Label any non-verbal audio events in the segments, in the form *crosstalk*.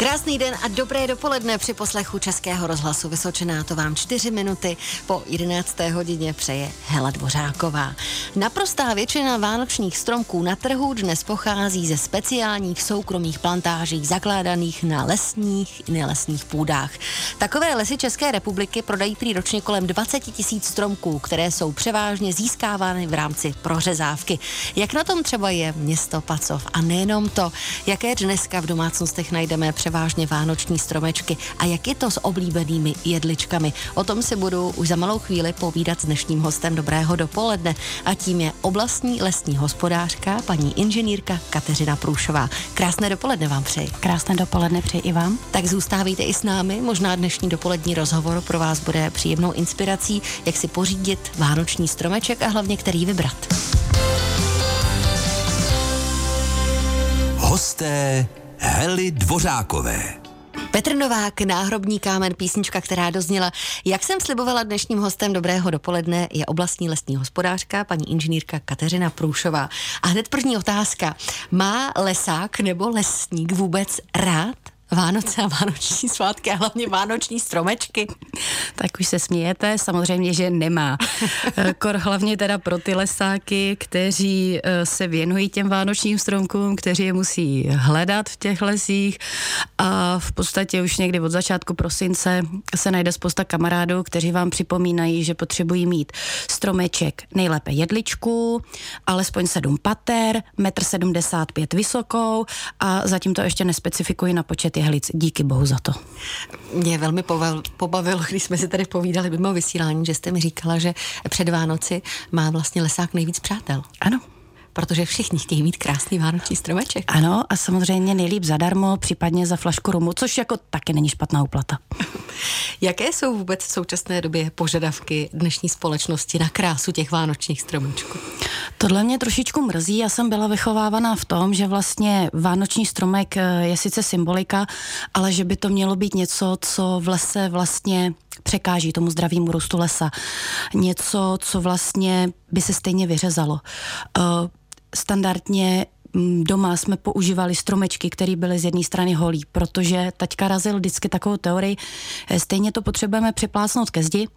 Krásný den a dobré dopoledne při poslechu Českého rozhlasu Vysočená. To vám čtyři minuty po 11. hodině přeje Hela Dvořáková. Naprostá většina vánočních stromků na trhu dnes pochází ze speciálních soukromých plantáží zakládaných na lesních i nelesních půdách. Takové lesy České republiky prodají prý ročně kolem 20 tisíc stromků, které jsou převážně získávány v rámci prořezávky. Jak na tom třeba je město Pacov a nejenom to, jaké dneska v domácnostech najdeme převážně vánoční stromečky a jak je to s oblíbenými jedličkami. O tom si budu už za malou chvíli povídat s dnešním hostem Dobrého dopoledne a tím je oblastní lesní hospodářka, paní inženýrka Kateřina Průšová. Krásné dopoledne vám přeji. Krásné dopoledne přeji i vám. Tak zůstávejte i s námi, možná dnešní dopolední rozhovor pro vás bude příjemnou inspirací, jak si pořídit vánoční stromeček a hlavně který vybrat. Hosté Hely Dvořákové. Petr Novák, náhrobní kámen, písnička, která dozněla. Jak jsem slibovala dnešním hostem dobrého dopoledne, je oblastní lesní hospodářka, paní inženýrka Kateřina Průšová. A hned první otázka. Má lesák nebo lesník vůbec rád Vánoce a vánoční svátky a hlavně vánoční stromečky. Tak už se smějete, samozřejmě, že nemá. *laughs* Kor hlavně teda pro ty lesáky, kteří eh, se věnují těm vánočním stromkům, kteří je musí hledat v těch lesích a v podstatě už někdy od začátku prosince se najde spousta kamarádů, kteří vám připomínají, že potřebují mít stromeček nejlépe jedličku, alespoň 7 pater, 1,75 m vysokou a zatím to ještě nespecifikují na počet jehlic. Díky bohu za to. Mě velmi pobavilo, když jsme si tady povídali mimo vysílání, že jste mi říkala, že před Vánoci má vlastně lesák nejvíc přátel. Ano, protože všichni chtějí mít krásný vánoční stromeček. Ano, a samozřejmě nejlíp zadarmo, případně za flašku rumu, což jako taky není špatná úplata. *laughs* Jaké jsou vůbec v současné době požadavky dnešní společnosti na krásu těch vánočních stromečků? Tohle mě trošičku mrzí. Já jsem byla vychovávaná v tom, že vlastně vánoční stromek eh, je sice symbolika, ale že by to mělo být něco, co v lese vlastně překáží tomu zdravému růstu lesa. Něco, co vlastně by se stejně vyřezalo. Uh, standardně mm, doma jsme používali stromečky, které byly z jedné strany holí, protože taťka razil vždycky takovou teorii, eh, stejně to potřebujeme připlácnout ke zdi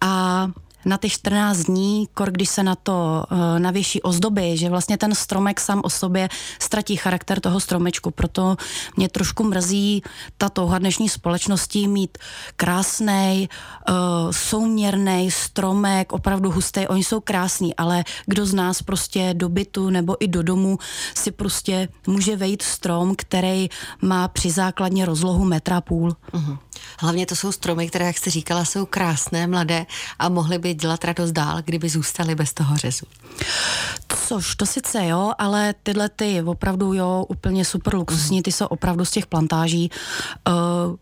a na ty 14 dní, kor když se na to uh, navěší ozdoby, že vlastně ten stromek sám o sobě ztratí charakter toho stromečku. Proto mě trošku mrzí ta touha dnešní společnosti mít krásný, uh, eh, souměrný stromek, opravdu hustý. Oni jsou krásní, ale kdo z nás prostě do bytu nebo i do domu si prostě může vejít strom, který má při základně rozlohu metra půl. Uh-huh. Hlavně to jsou stromy, které, jak jste říkala, jsou krásné, mladé a mohly by dělat radost dál, kdyby zůstaly bez toho řezu. Což to sice jo, ale tyhle ty opravdu jo, úplně super luxusní, ty jsou opravdu z těch plantáží, uh,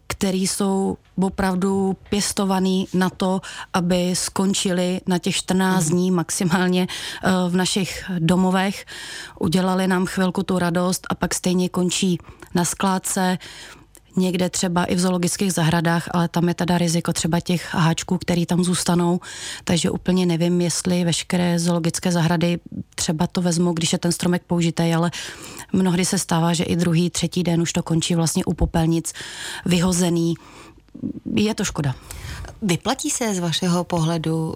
který jsou opravdu pěstovaný na to, aby skončili na těch 14 dní maximálně uh, v našich domovech, udělali nám chvilku tu radost a pak stejně končí na skládce, někde třeba i v zoologických zahradách, ale tam je teda riziko třeba těch háčků, který tam zůstanou, takže úplně nevím, jestli veškeré zoologické zahrady třeba to vezmou, když je ten stromek použitý, ale mnohdy se stává, že i druhý, třetí den už to končí vlastně u popelnic vyhozený. Je to škoda. Vyplatí se z vašeho pohledu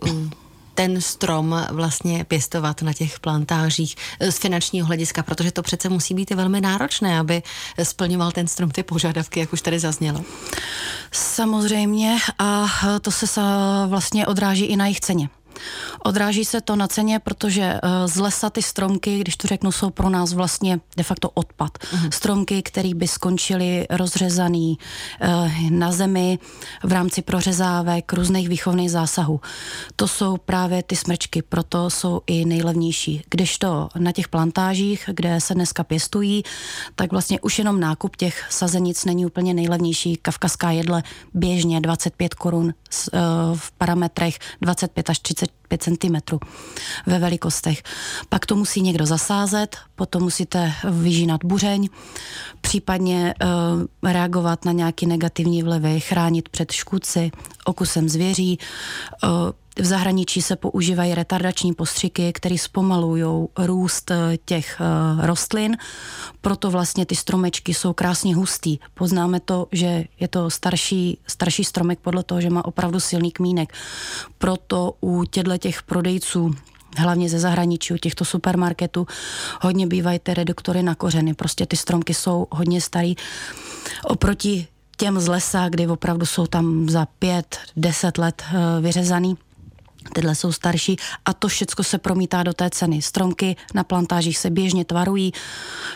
ten strom vlastně pěstovat na těch plantážích eh, z finančního hlediska, protože to přece musí být velmi náročné, aby splňoval ten strom ty požadavky, jak už tady zaznělo. Samozřejmě a to se vlastně odráží i na jejich ceně. Odráží se to na ceně, protože eh, z lesa ty stromky, když to řeknu, jsou pro nás vlastně de facto odpad. Uh-huh. Stromky, které by skončily rozřezaný eh, na zemi v rámci prořezávek, různých výchovných zásahů. To jsou právě ty smrčky, proto jsou i nejlevnější. Kdežto na těch plantážích, kde se dneska pěstují, tak vlastně už jenom nákup těch sazenic není úplně nejlevnější. Kavkazská jedle běžně 25 korun eh, v parametrech 25 až 30 5 cm ve velikostech. Pak to musí někdo zasázet, potom musíte vyžínat buřeň, případně uh, reagovat na nějaké negativní vlivy, chránit před škůdci, okusem zvěří. Uh, v zahraničí se používají retardační postřiky, které zpomalují růst eh, těch eh, rostlin, proto vlastně ty stromečky jsou krásně hustý. Poznáme to, že je to starší, starší stromek podle toho, že má opravdu silný kmínek. Proto u těchto těch prodejců hlavně ze zahraničí, u těchto supermarketů, hodně bývají ty reduktory na kořeny. Prostě ty stromky jsou hodně starý. Oproti těm z lesa, kdy opravdu jsou tam za pět, deset let eh, vyřezaný, Tyhle jsou starší a to všechno se promítá do té ceny. Stromky na plantážích se běžně tvarují,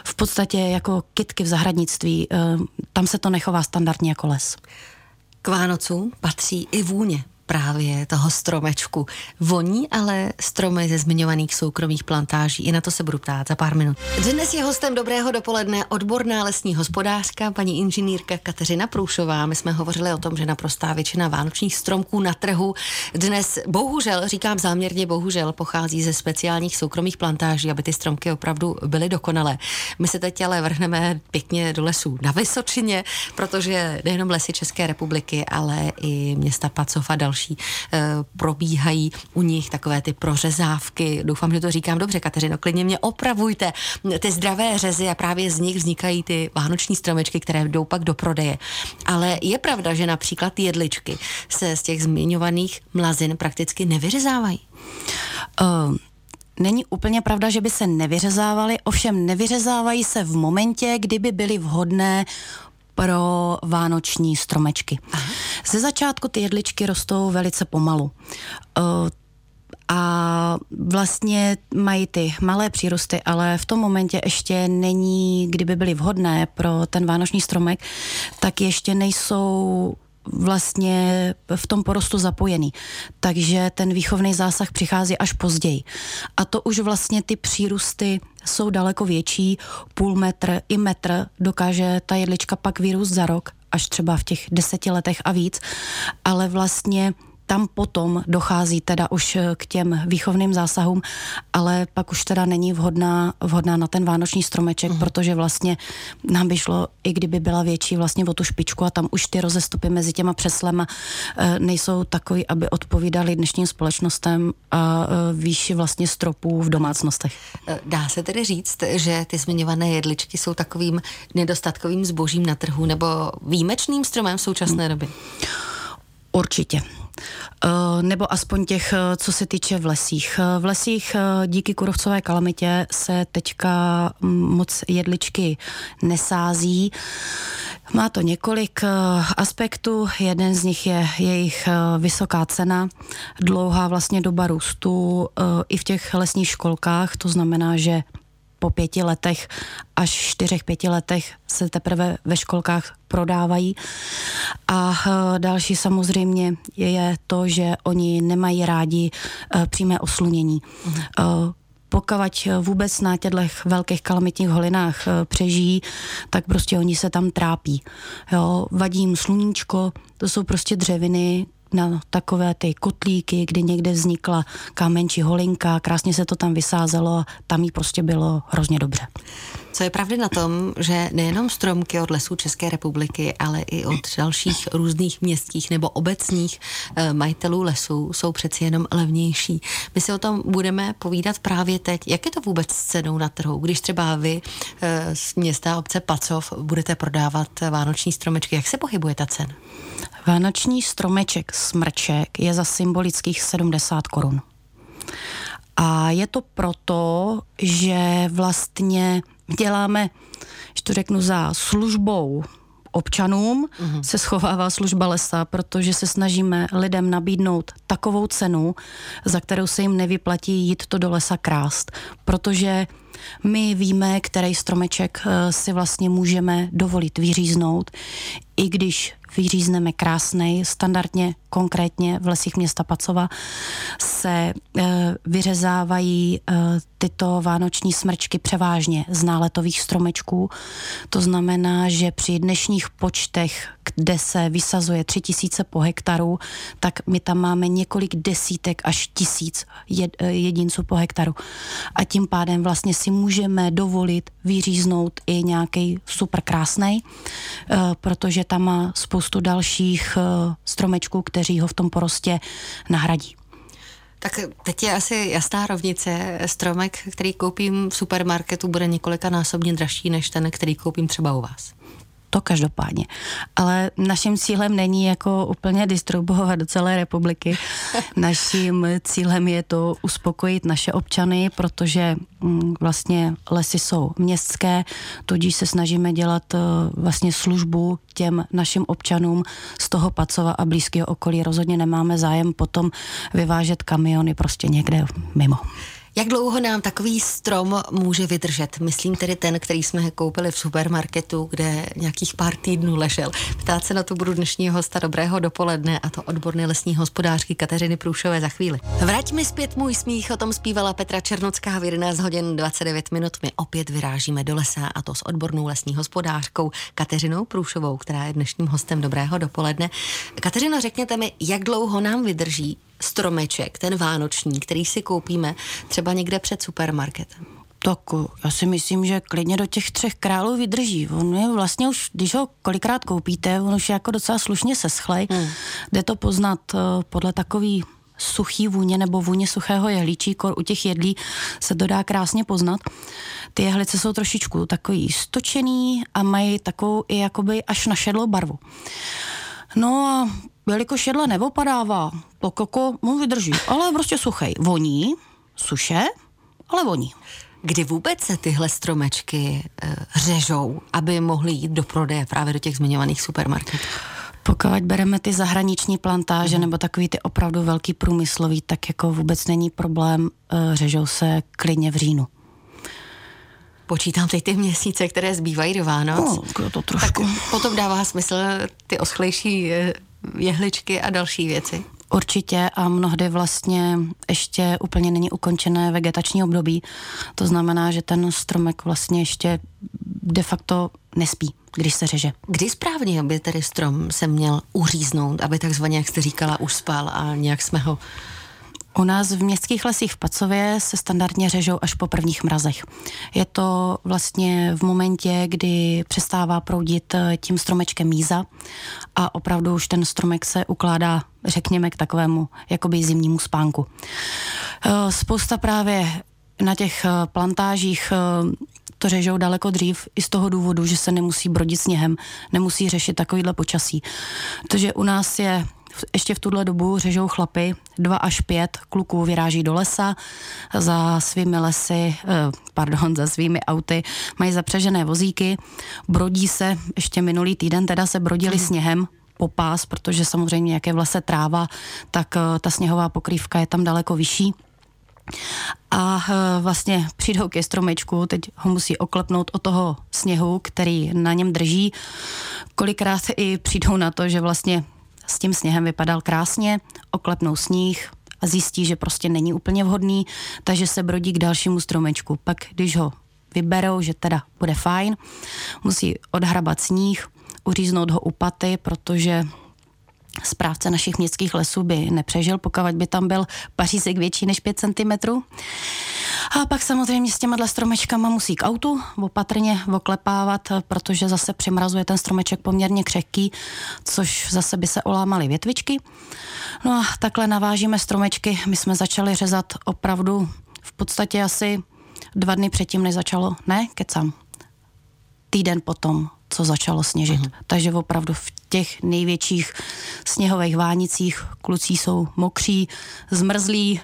v podstatě jako kitky v zahradnictví. Eh, tam se to nechová standardně jako les. K Vánocům patří i vůně právě toho stromečku. Voní ale stromy ze zmiňovaných soukromých plantáží. I na to se budu ptát za pár minut. Dnes je hostem dobrého dopoledne odborná lesní hospodářka, paní inženýrka Kateřina Průšová. My jsme hovořili o tom, že naprostá většina vánočních stromků na trhu dnes bohužel, říkám záměrně bohužel, pochází ze speciálních soukromých plantáží, aby ty stromky opravdu byly dokonalé. My se teď ale vrhneme pěkně do lesů na Vysočině, protože nejenom lesy České republiky, ale i města Pacov a další další eh, probíhají u nich takové ty prořezávky. Doufám, že to říkám dobře, Kateřino, klidně mě opravujte. Ty zdravé řezy a právě z nich vznikají ty vánoční stromečky, které jdou pak do prodeje. Ale je pravda, že například jedličky se z těch zmiňovaných mlazin prakticky nevyřezávají. Uh. Není úplně pravda, že by se nevyřezávaly, ovšem nevyřezávají se v momentě, kdyby byly vhodné pro vánoční stromečky. Aha. Ze začátku ty jedličky rostou velice pomalu. Uh, a vlastně mají ty malé přírosty, ale v tom momentě ještě není, kdyby byly vhodné pro ten vánoční stromek, tak ještě nejsou vlastně v tom porostu zapojený. Takže ten výchovný zásah přichází až později. A to už vlastně ty přírůsty jsou daleko větší, půl metr i metr dokáže ta jedlička pak vyrůst za rok, až třeba v těch deseti letech a víc, ale vlastně tam potom dochází teda už eh, k těm výchovným zásahům, ale pak už teda není vhodná, vhodná na ten vánoční stromeček, uh-huh. protože vlastně nám by šlo, i kdyby byla větší, vlastně o tu špičku a tam už ty rozestupy mezi těma přeslema e, nejsou takový, aby odpovídali dnešním společnostem a e, výši vlastně stropů v domácnostech. Dá se tedy říct, že ty zmiňované jedličky jsou takovým nedostatkovým zbožím na trhu nebo výjimečným stromem v současné hmm. době? Určitě. Eh, nebo aspoň těch, eh, co se týče v lesích. Eh, v lesích díky kurovcové kalamitě se teďka mm, moc jedličky nesází. Má to několik aspektů. Jeden z nich je jejich vysoká cena, dlouhá vlastně doba růstu i v těch lesních školkách. To znamená, že po pěti letech až čtyřech, pěti letech se teprve ve školkách prodávají. A eh, další samozřejmě je to, že oni nemají rádi eh, přímé oslunění. Mhm. Eh, pokud vůbec na těchto velkých kalamitních holinách přežijí, tak prostě oni se tam trápí. Jo, vadí jim sluníčko, to jsou prostě dřeviny, na takové ty kotlíky, kdy někde vznikla kámenčí holinka, krásně se to tam vysázelo a tam jí prostě bylo hrozně dobře. Co je pravdy na tom, že nejenom stromky od lesů České republiky, ale i od dalších různých městských nebo obecních e, majitelů lesů jsou přeci jenom levnější. My si o tom budeme povídat právě teď. Jak je to vůbec s cenou na trhu? Když třeba vy e, z města obce Pacov budete prodávat vánoční stromečky, jak se pohybuje ta cena? Vánoční stromeček smrček je za symbolických 70 korun. A je to proto, že vlastně děláme, že to řeknu, za službou občanům mm-hmm. se schovává služba lesa, protože se snažíme lidem nabídnout takovou cenu, za kterou se jim nevyplatí jít to do lesa krást. Protože my víme, který stromeček eh, si vlastně můžeme dovolit vyříznout, i když vyřízneme krásnej, standardně, konkrétně v lesích města Pacova se e, vyřezávají e, tyto vánoční smrčky převážně z náletových stromečků. To znamená, že při dnešních počtech, kde se vysazuje tři tisíce po hektaru, tak my tam máme několik desítek až tisíc jed, e, jedinců po hektaru. A tím pádem vlastně si můžeme dovolit vyříznout i nějaký super krásný, protože tam má spoustu dalších stromečků, kteří ho v tom porostě nahradí. Tak teď je asi jasná rovnice. Stromek, který koupím v supermarketu, bude několika násobně dražší než ten, který koupím třeba u vás to každopádně. Ale naším cílem není jako úplně distribuovat do celé republiky. *laughs* Naším cílem je to uspokojit naše občany, protože mm, vlastně lesy jsou městské, tudíž se snažíme dělat e, vlastně službu těm našim občanům z toho Pacova a blízkého okolí. Rozhodně nemáme zájem potom vyvážet kamiony prostě někde mimo. Jak dlouho nám takový strom může vydržet? Myslím tedy ten, který jsme koupili v supermarketu, kde nějakých pár týdnů ležel. Ptát se na to budu dnešního hosta dobrého dopoledne a to odborné lesní hospodářky Kateřiny Průšové za chvíli. Vrať mi zpět můj smích, o tom zpívala Petra Černocká v 11 hodin 29 minut. My opět vyrážíme do lesa a to s odbornou lesní hospodářkou Kateřinou Průšovou, která je dnešním hostem dobrého dopoledne. Kateřino, řekněte mi, jak dlouho nám vydrží stromeček, ten vánoční, který si koupíme třeba někde před supermarketem? Tak já si myslím, že klidně do těch třech králů vydrží. On je vlastně už, když ho kolikrát koupíte, on už je jako docela slušně seschlej. Hmm. Jde to poznat uh, podle takový suchý vůně nebo vůně suchého jehlíčí, kor u těch jedlí se to dá krásně poznat. Ty jehlice jsou trošičku takový stočený a mají takovou i jakoby až na šedlou barvu. No a jelikož jedle neopadává, to koko mu vydrží, ale prostě suchej. Voní, suše, ale voní. Kdy vůbec se tyhle stromečky e, řežou, aby mohly jít do prodeje právě do těch zmiňovaných supermarketů? Pokud bereme ty zahraniční plantáže mm. nebo takový ty opravdu velký průmyslový, tak jako vůbec není problém, e, řežou se klidně v říjnu. Počítám teď ty měsíce, které zbývají do Vánoc. No, to trošku. Tak potom dává smysl ty oschlejší eh, jehličky a další věci. Určitě a mnohdy vlastně ještě úplně není ukončené vegetační období. To znamená, že ten stromek vlastně ještě de facto nespí, když se řeže. Kdy správně by tedy strom se měl uříznout, aby takzvaně, jak jste říkala, už spal a nějak jsme ho u nás v městských lesích v Pacově se standardně řežou až po prvních mrazech. Je to vlastně v momentě, kdy přestává proudit eh, tím stromečkem míza a opravdu už ten stromek se ukládá, řekněme, k takovému jakoby zimnímu spánku. Eh, spousta právě na těch eh, plantážích to řežou daleko dřív i z toho důvodu, že se nemusí brodit sněhem, nemusí řešit takovýhle počasí. Protože u nás je ještě v tuhle dobu řežou chlapy, dva až pět kluků vyráží do lesa za svými lesy, eh, pardon, *laughs* za svými auty, mají zapřežené vozíky, brodí se, ještě minulý týden teda se brodili hmm. sněhem, popás, protože samozřejmě jak je v lese tráva, tak eh, ta sněhová pokrývka je tam daleko vyšší. A eh, vlastně přijdou ke stromečku, teď ho musí oklepnout o toho sněhu, který na něm drží. Kolikrát i přijdou na to, že vlastně s tím sněhem vypadal krásně, oklepnou sníh a zjistí, že prostě není úplně vhodný, takže se brodí k dalšímu stromečku. Pak, když ho vyberou, že teda bude fajn, musí odhrabat sníh, uříznout ho u paty, protože správce našich městských lesů by nepřežil, pokud by tam byl pařízek větší než 5 cm. A pak samozřejmě s těma stromečkama musí k autu opatrně oklepávat, protože zase přimrazuje ten stromeček poměrně křehký, což zase by se olámaly větvičky. No a takhle navážíme stromečky. My jsme začali řezat opravdu v podstatě asi dva dny předtím, než začalo, ne, kecam, týden potom, co začalo sněžit. Uh-huh. Takže opravdu v těch největších sněhových vánicích. Kluci jsou mokří, zmrzlí,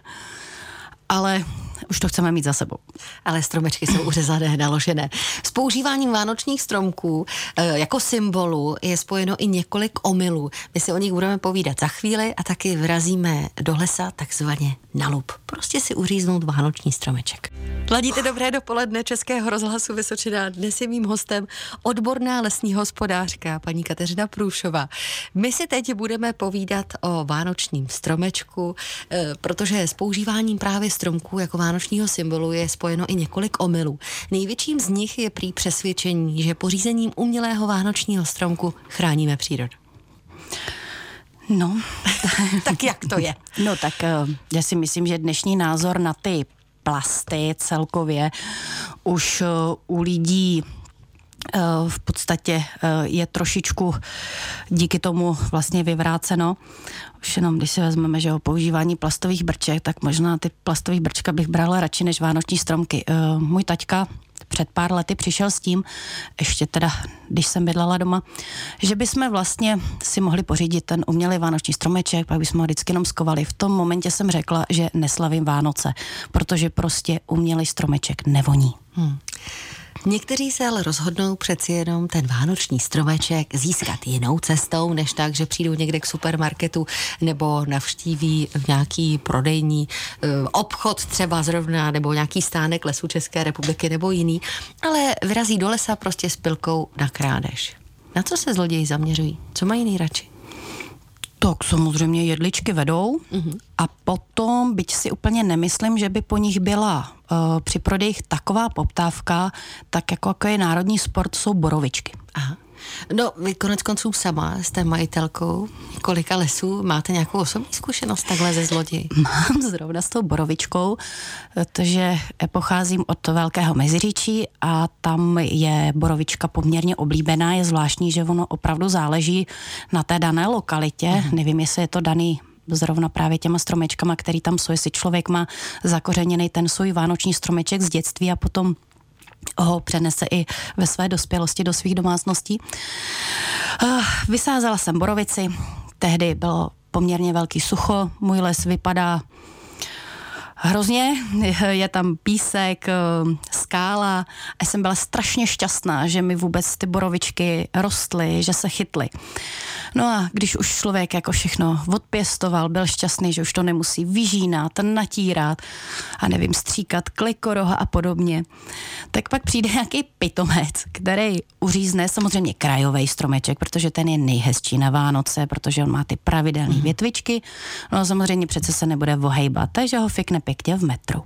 ale už to chceme mít za sebou. Ale stromečky jsou uřezané, naložené. S používáním vánočních stromků e, jako symbolu je spojeno i několik omylů. My si o nich budeme povídat za chvíli a taky vrazíme do lesa takzvaně na lup. Prostě si uříznout vánoční stromeček. Ladíte dobré dopoledne Českého rozhlasu Vysočina. Dnes je mým hostem odborná lesní hospodářka, paní Kateřina Průšová. My si teď budeme povídat o vánočním stromečku, e, protože s používáním právě stromků jako vánočního symbolu je spojeno i několik omylů. Největším z nich je prý přesvědčení, že pořízením umělého vánočního stromku chráníme přírodu. No. *laughs* tak jak to je? No tak eh, já si myslím, že dnešní názor na ty plasty celkově už eh, u lidí v podstatě je trošičku díky tomu vlastně vyvráceno. Už jenom, když si vezmeme, že o používání plastových brček, tak možná ty plastové brčka bych brala radši než vánoční stromky. Můj taťka před pár lety přišel s tím, ještě teda, když jsem bydlela doma, že bychom vlastně si mohli pořídit ten umělý vánoční stromeček, pak bychom ho vždycky jenom skovali. V tom momentě jsem řekla, že neslavím Vánoce, protože prostě umělý stromeček nevoní. Hmm. Někteří se ale rozhodnou přeci jenom ten vánoční stromeček získat jinou cestou, než tak, že přijdou někde k supermarketu nebo navštíví nějaký prodejní uh, obchod třeba zrovna, nebo nějaký stánek lesů České republiky nebo jiný, ale vyrazí do lesa prostě s pilkou na krádež. Na co se zloději zaměřují? Co mají nejradši? Tak samozřejmě jedličky vedou mm-hmm. a potom, byť si úplně nemyslím, že by po nich byla uh, při prodejích taková poptávka, tak jako, jako je národní sport, jsou borovičky. Aha. No, vy konec konců sama jste majitelkou kolika lesů. Máte nějakou osobní zkušenost takhle ze zloději? *laughs* Mám zrovna s tou borovičkou, protože pocházím od Velkého Meziříčí a tam je borovička poměrně oblíbená. Je zvláštní, že ono opravdu záleží na té dané lokalitě. Mm-hmm. Nevím, jestli je to daný zrovna právě těma stromečkama, který tam jsou, jestli člověk má zakořeněný ten svůj vánoční stromeček z dětství a potom ho přenese i ve své dospělosti do svých domácností. Eh, vysázela jsem borovici, tehdy bylo poměrně velký sucho, můj les vypadá hrozně, je tam písek, eh, skála a jsem byla strašně šťastná, že mi vůbec ty borovičky rostly, že se chytly. No a když už člověk jako všechno odpěstoval, byl šťastný, že už to nemusí vyžínat, natírat a nevím, stříkat klikoroha a podobně, tak pak přijde nějaký pitomec, který uřízne samozřejmě krajový stromeček, protože ten je nejhezčí na Vánoce, protože on má ty pravidelné mm. větvičky, no a samozřejmě přece se nebude vohejbat, takže ho fikne pěkně v metru.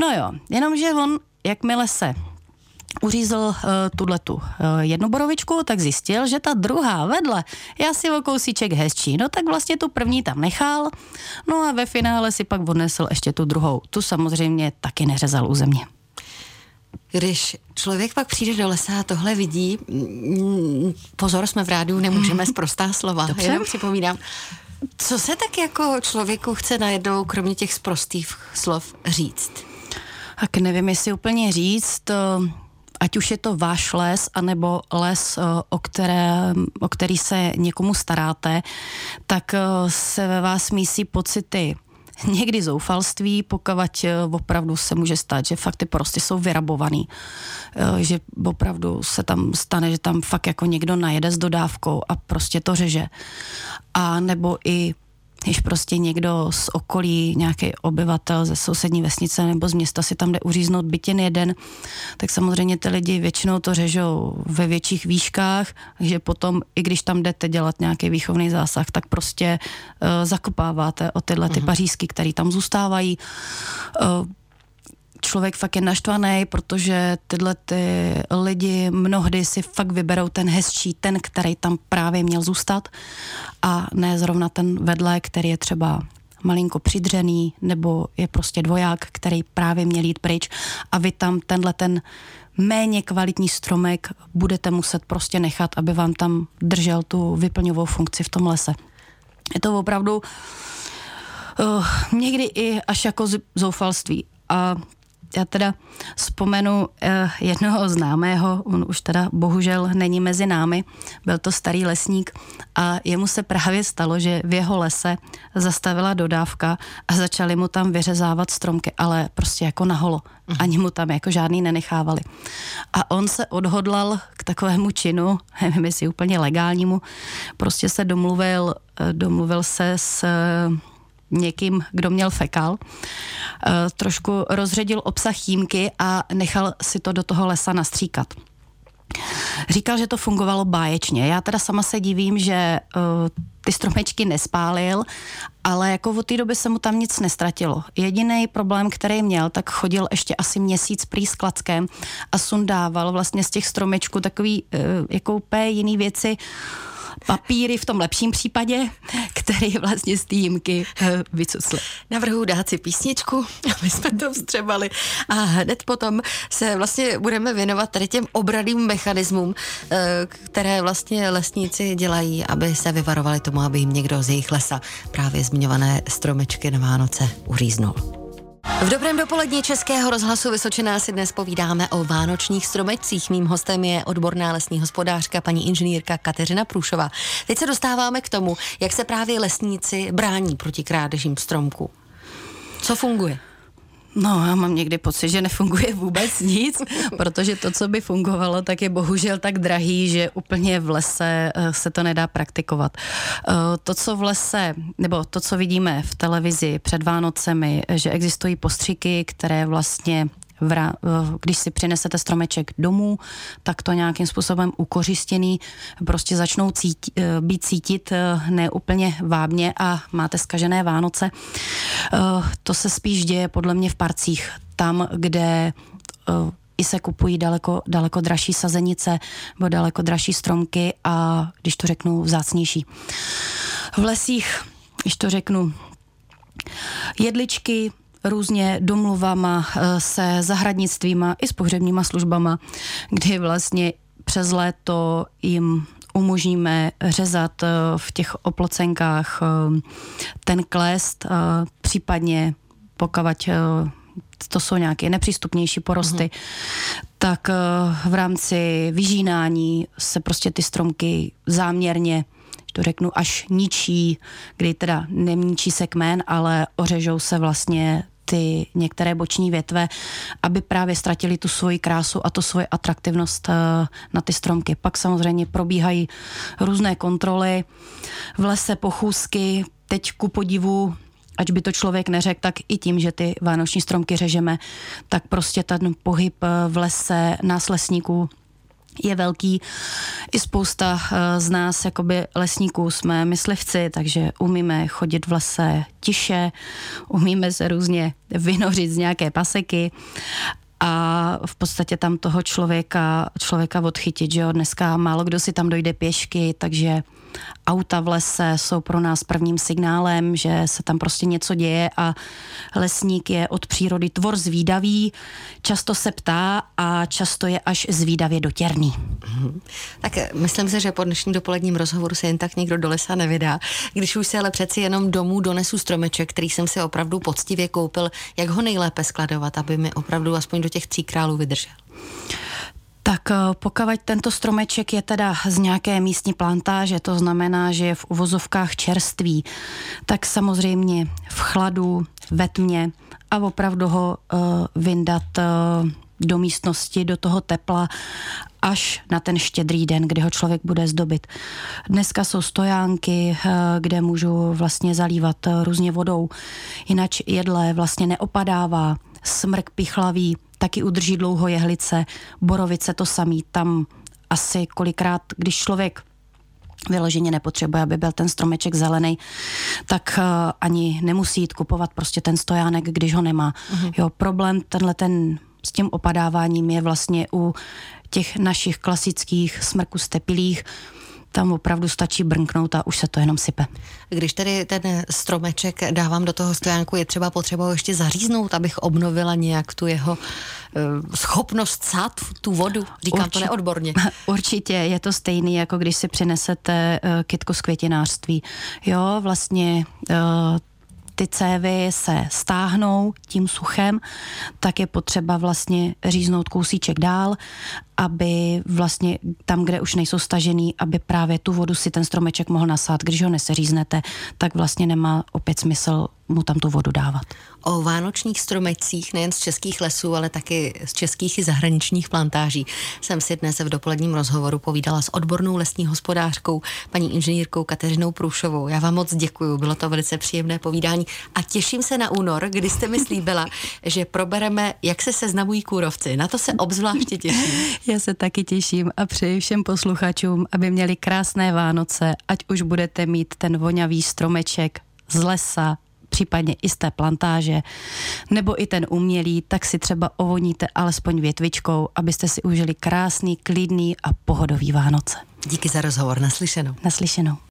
No jo, jenomže on, jakmile se uřízl uh, tuhletu uh, jednu borovičku, tak zjistil, že ta druhá vedle je asi o kousíček hezčí. No tak vlastně tu první tam nechal, no a ve finále si pak odnesl ještě tu druhou. Tu samozřejmě taky neřezal u země. Když člověk pak přijde do lesa a tohle vidí, mm, pozor, jsme v rádiu, nemůžeme *laughs* zprostá slova, Dobře. jenom připomínám. Co se tak jako člověku chce najednou, kromě těch sprostých slov, říct? Tak nevím, jestli úplně říct, ať už je to váš les, anebo les, eh, o, které, o který se někomu staráte, tak eh, se ve vás mísí pocity *laughs* někdy zoufalství, pokud eh, opravdu se může stát, že fakt ty porosty jsou vyrabovaný, že opravdu se tam stane, že tam fakt jako někdo najede s dodávkou a prostě to řeže. A nebo i když prostě někdo z okolí, nějaký obyvatel ze sousední vesnice nebo z města si tam jde uříznout bytěn jeden, tak samozřejmě ty lidi většinou to řežou ve větších výškách, takže potom, i když tam jdete dělat nějaký výchovný zásah, tak prostě uh, zakopáváte o tyhle ty uh-huh. pařízky, které tam zůstávají. Uh, člověk fakt je naštvaný, protože tyhle ty lidi mnohdy si fakt vyberou ten hezčí, ten, který tam právě měl zůstat a ne zrovna ten vedle, který je třeba malinko přidřený, nebo je prostě dvoják, který právě měl jít pryč a vy tam tenhle ten méně kvalitní stromek budete muset prostě nechat, aby vám tam držel tu vyplňovou funkci v tom lese. Je to opravdu uh, někdy i až jako zoufalství. A já teda vzpomenu eh, jednoho známého, on už teda bohužel není mezi námi, byl to starý lesník a jemu se právě stalo, že v jeho lese zastavila dodávka a začali mu tam vyřezávat stromky, ale prostě jako na holo. Mhm. Ani mu tam jako žádný nenechávali. A on se odhodlal k takovému činu, *laughs* nevím jestli úplně legálnímu, prostě se domluvil, eh, domluvil se s někým, kdo měl fekal, eh, trošku rozředil obsah jímky a nechal si to do toho lesa nastříkat. Říkal, že to fungovalo báječně. Já teda sama se divím, že uh, ty stromečky nespálil, ale jako od té doby se mu tam nic nestratilo. Jediný problém, který měl, tak chodil ještě asi měsíc prý s klackem a sundával vlastně z těch stromečků takový uh, jako úplně jiný věci, papíry v tom lepším případě, který vlastně z týmky eh, vycucli. Navrhu dát si písničku, *laughs* aby jsme to vstřebali a hned potom se vlastně budeme věnovat tady těm obradým mechanismům, eh, které vlastně lesníci dělají, aby se vyvarovali tomu, aby jim někdo z jejich lesa právě zmiňované stromečky na Vánoce uříznul. V dobrém dopolední Českého rozhlasu Vysočená si dnes povídáme o vánočních stromečcích. Mým hostem je odborná lesní hospodářka paní inženýrka Kateřina Průšová. Teď se dostáváme k tomu, jak se právě lesníci brání proti krádežím stromků. Co funguje? No, já mám někdy pocit, že nefunguje vůbec nic, *laughs* protože to, co by fungovalo, tak je bohužel tak drahý, že úplně v lese eh, se to nedá praktikovat. Eh, to, co v lese, nebo to, co vidíme v televizi před Vánocemi, že existují postřiky, které vlastně vra, když si přinesete stromeček domů, tak to nějakým způsobem ukořistěný prostě začnou cítit, eh, být cítit eh, neúplně vábně a máte skažené Vánoce. Eh, to se spíš děje podle mě v parcích, tam, kde i se kupují daleko, daleko dražší sazenice nebo daleko dražší stromky a když to řeknu vzácnější. V lesích, když to řeknu, jedličky, různě domluvama eh, se zahradnictvíma i s pohřebníma službama, kdy vlastně přes léto jim umožníme řezat eh, v těch oplocenkách eh, ten klest, případně pokavať to jsou nějaké nepřístupnější porosty, mm-hmm. tak v rámci vyžínání se prostě ty stromky záměrně to řeknu, až ničí, kdy teda nemíčí se kmen, ale ořežou se vlastně ty některé boční větve, aby právě ztratili tu svoji krásu a tu svoji atraktivnost eh, na ty stromky. Pak samozřejmě probíhají různé kontroly, v lese pochůzky, teď ku podivu ať by to člověk neřekl, tak i tím, že ty vánoční stromky řežeme, tak prostě ten pohyb eh, v lese nás lesníků je velký. I spousta eh, z nás, jakoby lesníků, jsme myslivci, takže umíme chodit v lese tiše, umíme se různě vynořit z nějaké paseky a v podstatě tam toho člověka, člověka odchytit, že jo, dneska málo kdo si tam dojde pěšky, takže auta v lese jsou pro nás prvním signálem, že se tam prostě něco děje a lesník je od přírody tvor zvídavý, často se ptá a často je až zvídavě dotěrný. Mhm. Tak myslím si, že po dnešním dopoledním rozhovoru se jen tak někdo do lesa nevydá. Když už se ale přeci jenom domů donesu stromeček, který jsem si opravdu poctivě koupil, jak ho nejlépe skladovat, aby mi opravdu aspoň do těch tří králů vydržel? Tak eh, pokud tento stromeček je teda z nějaké místní plantáže, to znamená, že je v uvozovkách čerství, tak samozřejmě v chladu, ve tmě a opravdu ho uh, vyndat uh, do místnosti, do toho tepla, až na ten štědrý den, kdy ho člověk bude zdobit. Dneska jsou stojánky, kde můžu vlastně zalívat různě vodou, jinak jedle vlastně neopadává, smrk pichlavý, taky udrží dlouho jehlice, borovice to samý, tam asi kolikrát, když člověk vyloženě nepotřebuje, aby byl ten stromeček zelený, tak uh, ani nemusí jít kupovat prostě ten stojánek, když ho nemá. Uh-huh. Jo, problém tenhle ten s tím opadáváním je vlastně u těch našich klasických smrků stepilých, tam opravdu stačí brnknout a už se to jenom sype. Když tedy ten stromeček dávám do toho stojánku, je třeba potřeba ještě zaříznout, abych obnovila nějak tu jeho uh, schopnost sát tu vodu. Říkám Určitě, to neodborně. *laughs* Určitě je to stejný, jako když si přinesete uh, kytku z květinářství. Jo, vlastně uh, ty cévy se stáhnou tím suchem, tak je potřeba vlastně říznout kousíček dál, aby vlastně tam, kde už nejsou stažený, aby právě tu vodu si ten stromeček mohl nasát. Když ho neseříznete, tak vlastně nemá opět smysl mu tam tu vodu dávat. O vánočních stromečcích nejen z českých lesů, ale taky z českých i zahraničních plantáží jsem si dnes v dopoledním rozhovoru povídala s odbornou lesní hospodářkou, paní inženýrkou Kateřinou Průšovou. Já vám moc děkuji, bylo to velice příjemné povídání a těším se na únor, kdy jste mi slíbila, že probereme, jak se seznamují kůrovci. Na to se obzvláště těším. Já se taky těším a přeji všem posluchačům, aby měli krásné Vánoce, ať už budete mít ten vonavý stromeček z lesa, případně i z té plantáže, nebo i ten umělý, tak si třeba ovoníte alespoň větvičkou, abyste si užili krásný, klidný a pohodový Vánoce. Díky za rozhovor, naslyšenou. Naslyšenou.